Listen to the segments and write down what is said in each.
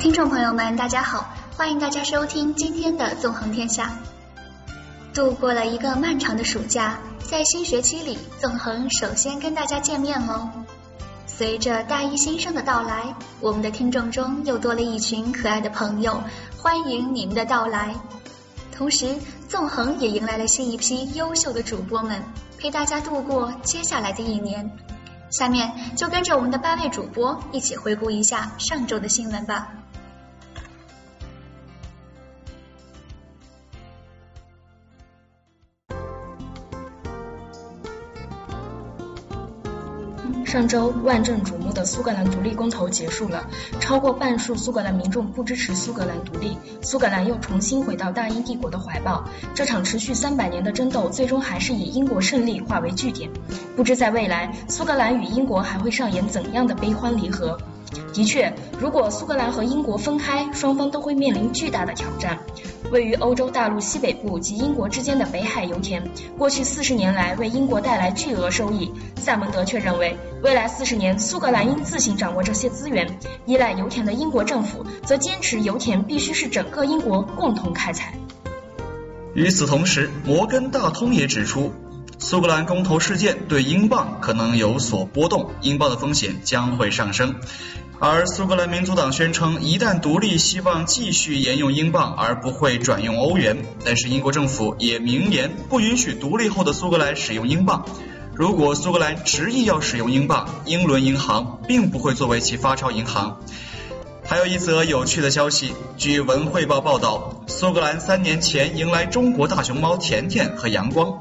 听众朋友们，大家好，欢迎大家收听今天的《纵横天下》。度过了一个漫长的暑假，在新学期里，纵横首先跟大家见面喽。随着大一新生的到来，我们的听众中又多了一群可爱的朋友，欢迎你们的到来。同时，纵横也迎来了新一批优秀的主播们，陪大家度过接下来的一年。下面就跟着我们的八位主播一起回顾一下上周的新闻吧。上周万众瞩目的苏格兰独立公投结束了，超过半数苏格兰民众不支持苏格兰独立，苏格兰又重新回到大英帝国的怀抱。这场持续三百年的争斗，最终还是以英国胜利化为句点。不知在未来，苏格兰与英国还会上演怎样的悲欢离合？的确，如果苏格兰和英国分开，双方都会面临巨大的挑战。位于欧洲大陆西北部及英国之间的北海油田，过去四十年来为英国带来巨额收益。萨蒙德却认为，未来四十年苏格兰应自行掌握这些资源，依赖油田的英国政府则坚持油田必须是整个英国共同开采。与此同时，摩根大通也指出，苏格兰公投事件对英镑可能有所波动，英镑的风险将会上升。而苏格兰民族党宣称，一旦独立，希望继续沿用英镑，而不会转用欧元。但是英国政府也明言，不允许独立后的苏格兰使用英镑。如果苏格兰执意要使用英镑，英伦银行并不会作为其发钞银行。还有一则有趣的消息，据《文汇报》报道，苏格兰三年前迎来中国大熊猫甜甜和阳光。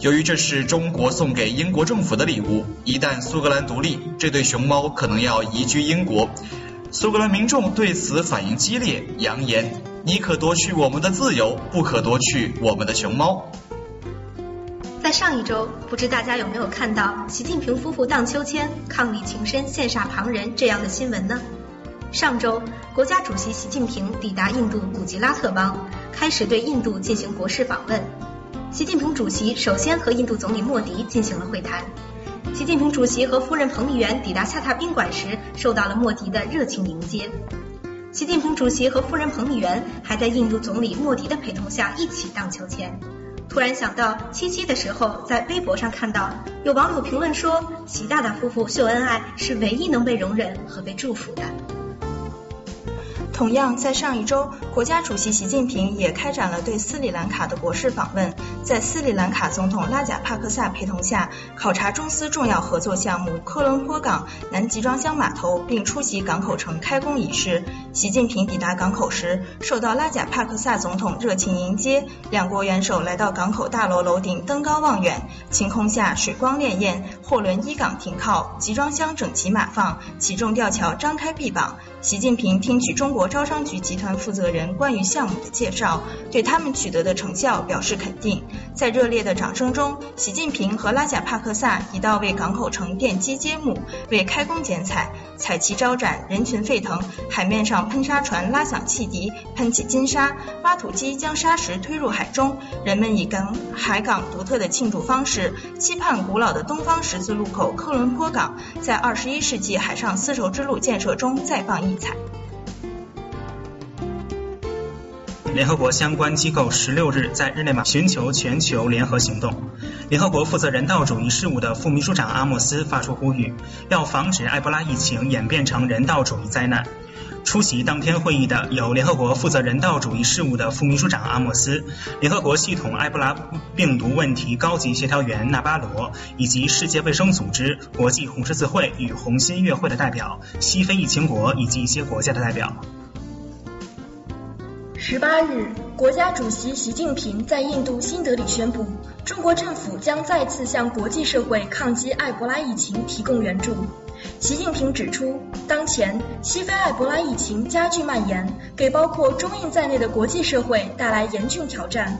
由于这是中国送给英国政府的礼物，一旦苏格兰独立，这对熊猫可能要移居英国。苏格兰民众对此反应激烈，扬言：“你可夺去我们的自由，不可夺去我们的熊猫。”在上一周，不知大家有没有看到习近平夫妇荡秋千、伉俪情深羡煞旁人这样的新闻呢？上周，国家主席习近平抵达印度古吉拉特邦，开始对印度进行国事访问。习近平主席首先和印度总理莫迪进行了会谈。习近平主席和夫人彭丽媛抵达下榻宾馆时，受到了莫迪的热情迎接。习近平主席和夫人彭丽媛还在印度总理莫迪的陪同下一起荡秋千。突然想到七夕的时候，在微博上看到有网友评论说，习大大夫妇秀恩爱是唯一能被容忍和被祝福的。同样，在上一周，国家主席习近平也开展了对斯里兰卡的国事访问，在斯里兰卡总统拉贾帕克萨陪同下，考察中斯重要合作项目科伦坡港南集装箱码头，并出席港口城开工仪式。习近平抵达港口时，受到拉贾帕克萨总统热情迎接，两国元首来到港口大楼楼顶登高望远，晴空下水光潋滟，货轮依港停靠，集装箱整齐码放，起重吊桥张开臂膀。习近平听取中国招商局集团负责人关于项目的介绍，对他们取得的成效表示肯定。在热烈的掌声中，习近平和拉贾帕克萨一道为港口城奠基揭幕，为开工剪彩，彩旗招展，人群沸腾，海面上喷砂船拉响汽笛，喷起金沙，挖土机将沙石推入海中，人们以港海港独特的庆祝方式，期盼古老的东方十字路口科伦坡港在二十一世纪海上丝绸之路建设中再放异彩。联合国相关机构十六日在日内瓦寻求全球联合行动。联合国负责人道主义事务的副秘书长阿莫斯发出呼吁，要防止埃博拉疫情演变成人道主义灾难。出席当天会议的有联合国负责人道主义事务的副秘书长阿莫斯、联合国系统埃博拉病毒问题高级协调员纳巴罗，以及世界卫生组织、国际红十字会与红新月会的代表、西非疫情国以及一些国家的代表。十八日，国家主席习近平在印度新德里宣布，中国政府将再次向国际社会抗击埃博拉疫情提供援助。习近平指出，当前西非埃博拉疫情加剧蔓延，给包括中印在内的国际社会带来严峻挑战。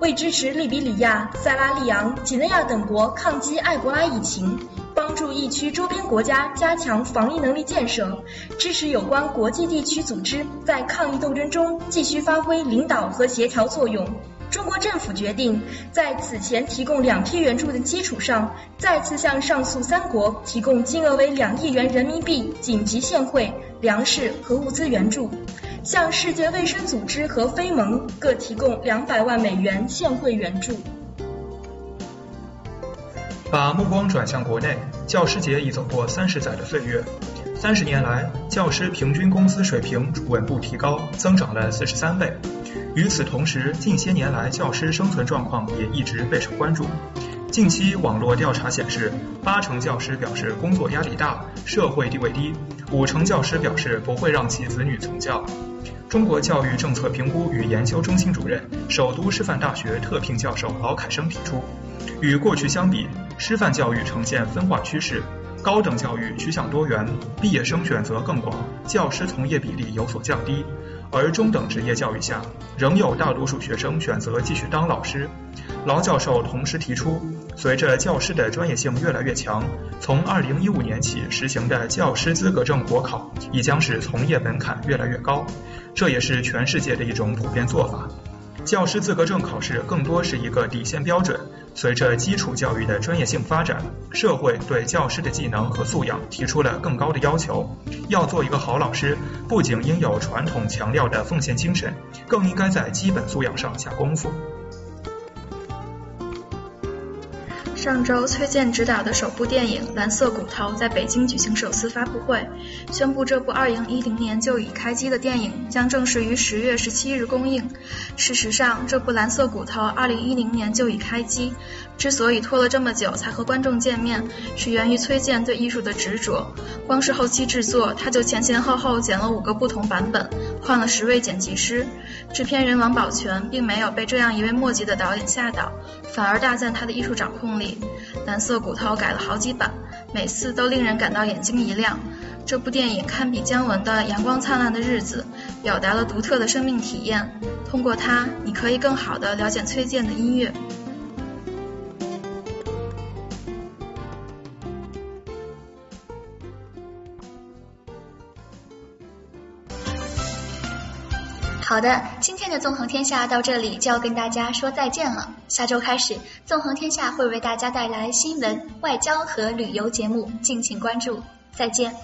为支持利比里亚、塞拉利昂、几内亚等国抗击埃博拉疫情，帮助疫区周边国家加强防疫能力建设，支持有关国际地区组织在抗疫斗争中继续发挥领导和协调作用。中国政府决定在此前提供两批援助的基础上，再次向上述三国提供金额为两亿元人民币紧急现汇、粮食和物资援助，向世界卫生组织和非盟各提供两百万美元现汇援助。把目光转向国内，教师节已走过三十载的岁月。三十年来，教师平均工资水平稳步提高，增长了四十三倍。与此同时，近些年来教师生存状况也一直备受关注。近期网络调查显示，八成教师表示工作压力大，社会地位低；五成教师表示不会让其子女从教。中国教育政策评估与研究中心主任、首都师范大学特聘教授劳凯生提出，与过去相比，师范教育呈现分化趋势。高等教育趋向多元，毕业生选择更广，教师从业比例有所降低。而中等职业教育下，仍有大多数学生选择继续当老师。劳教授同时提出，随着教师的专业性越来越强，从2015年起实行的教师资格证国考，亦将使从业门槛越来越高。这也是全世界的一种普遍做法。教师资格证考试更多是一个底线标准。随着基础教育的专业性发展，社会对教师的技能和素养提出了更高的要求。要做一个好老师，不仅应有传统强调的奉献精神，更应该在基本素养上下功夫。上周，崔健执导的首部电影《蓝色骨头》在北京举行首次发布会，宣布这部2010年就已开机的电影将正式于10月17日公映。事实上，这部《蓝色骨头》2010年就已开机，之所以拖了这么久才和观众见面，是源于崔健对艺术的执着。光是后期制作，他就前前后后剪了五个不同版本，换了十位剪辑师。制片人王宝泉并没有被这样一位墨迹的导演吓倒，反而大赞他的艺术掌控力。蓝色骨头改了好几版，每次都令人感到眼睛一亮。这部电影堪比姜文的《阳光灿烂的日子》，表达了独特的生命体验。通过它，你可以更好地了解崔健的音乐。好的，今天的纵横天下到这里就要跟大家说再见了。下周开始，纵横天下会为大家带来新闻、外交和旅游节目，敬请关注。再见。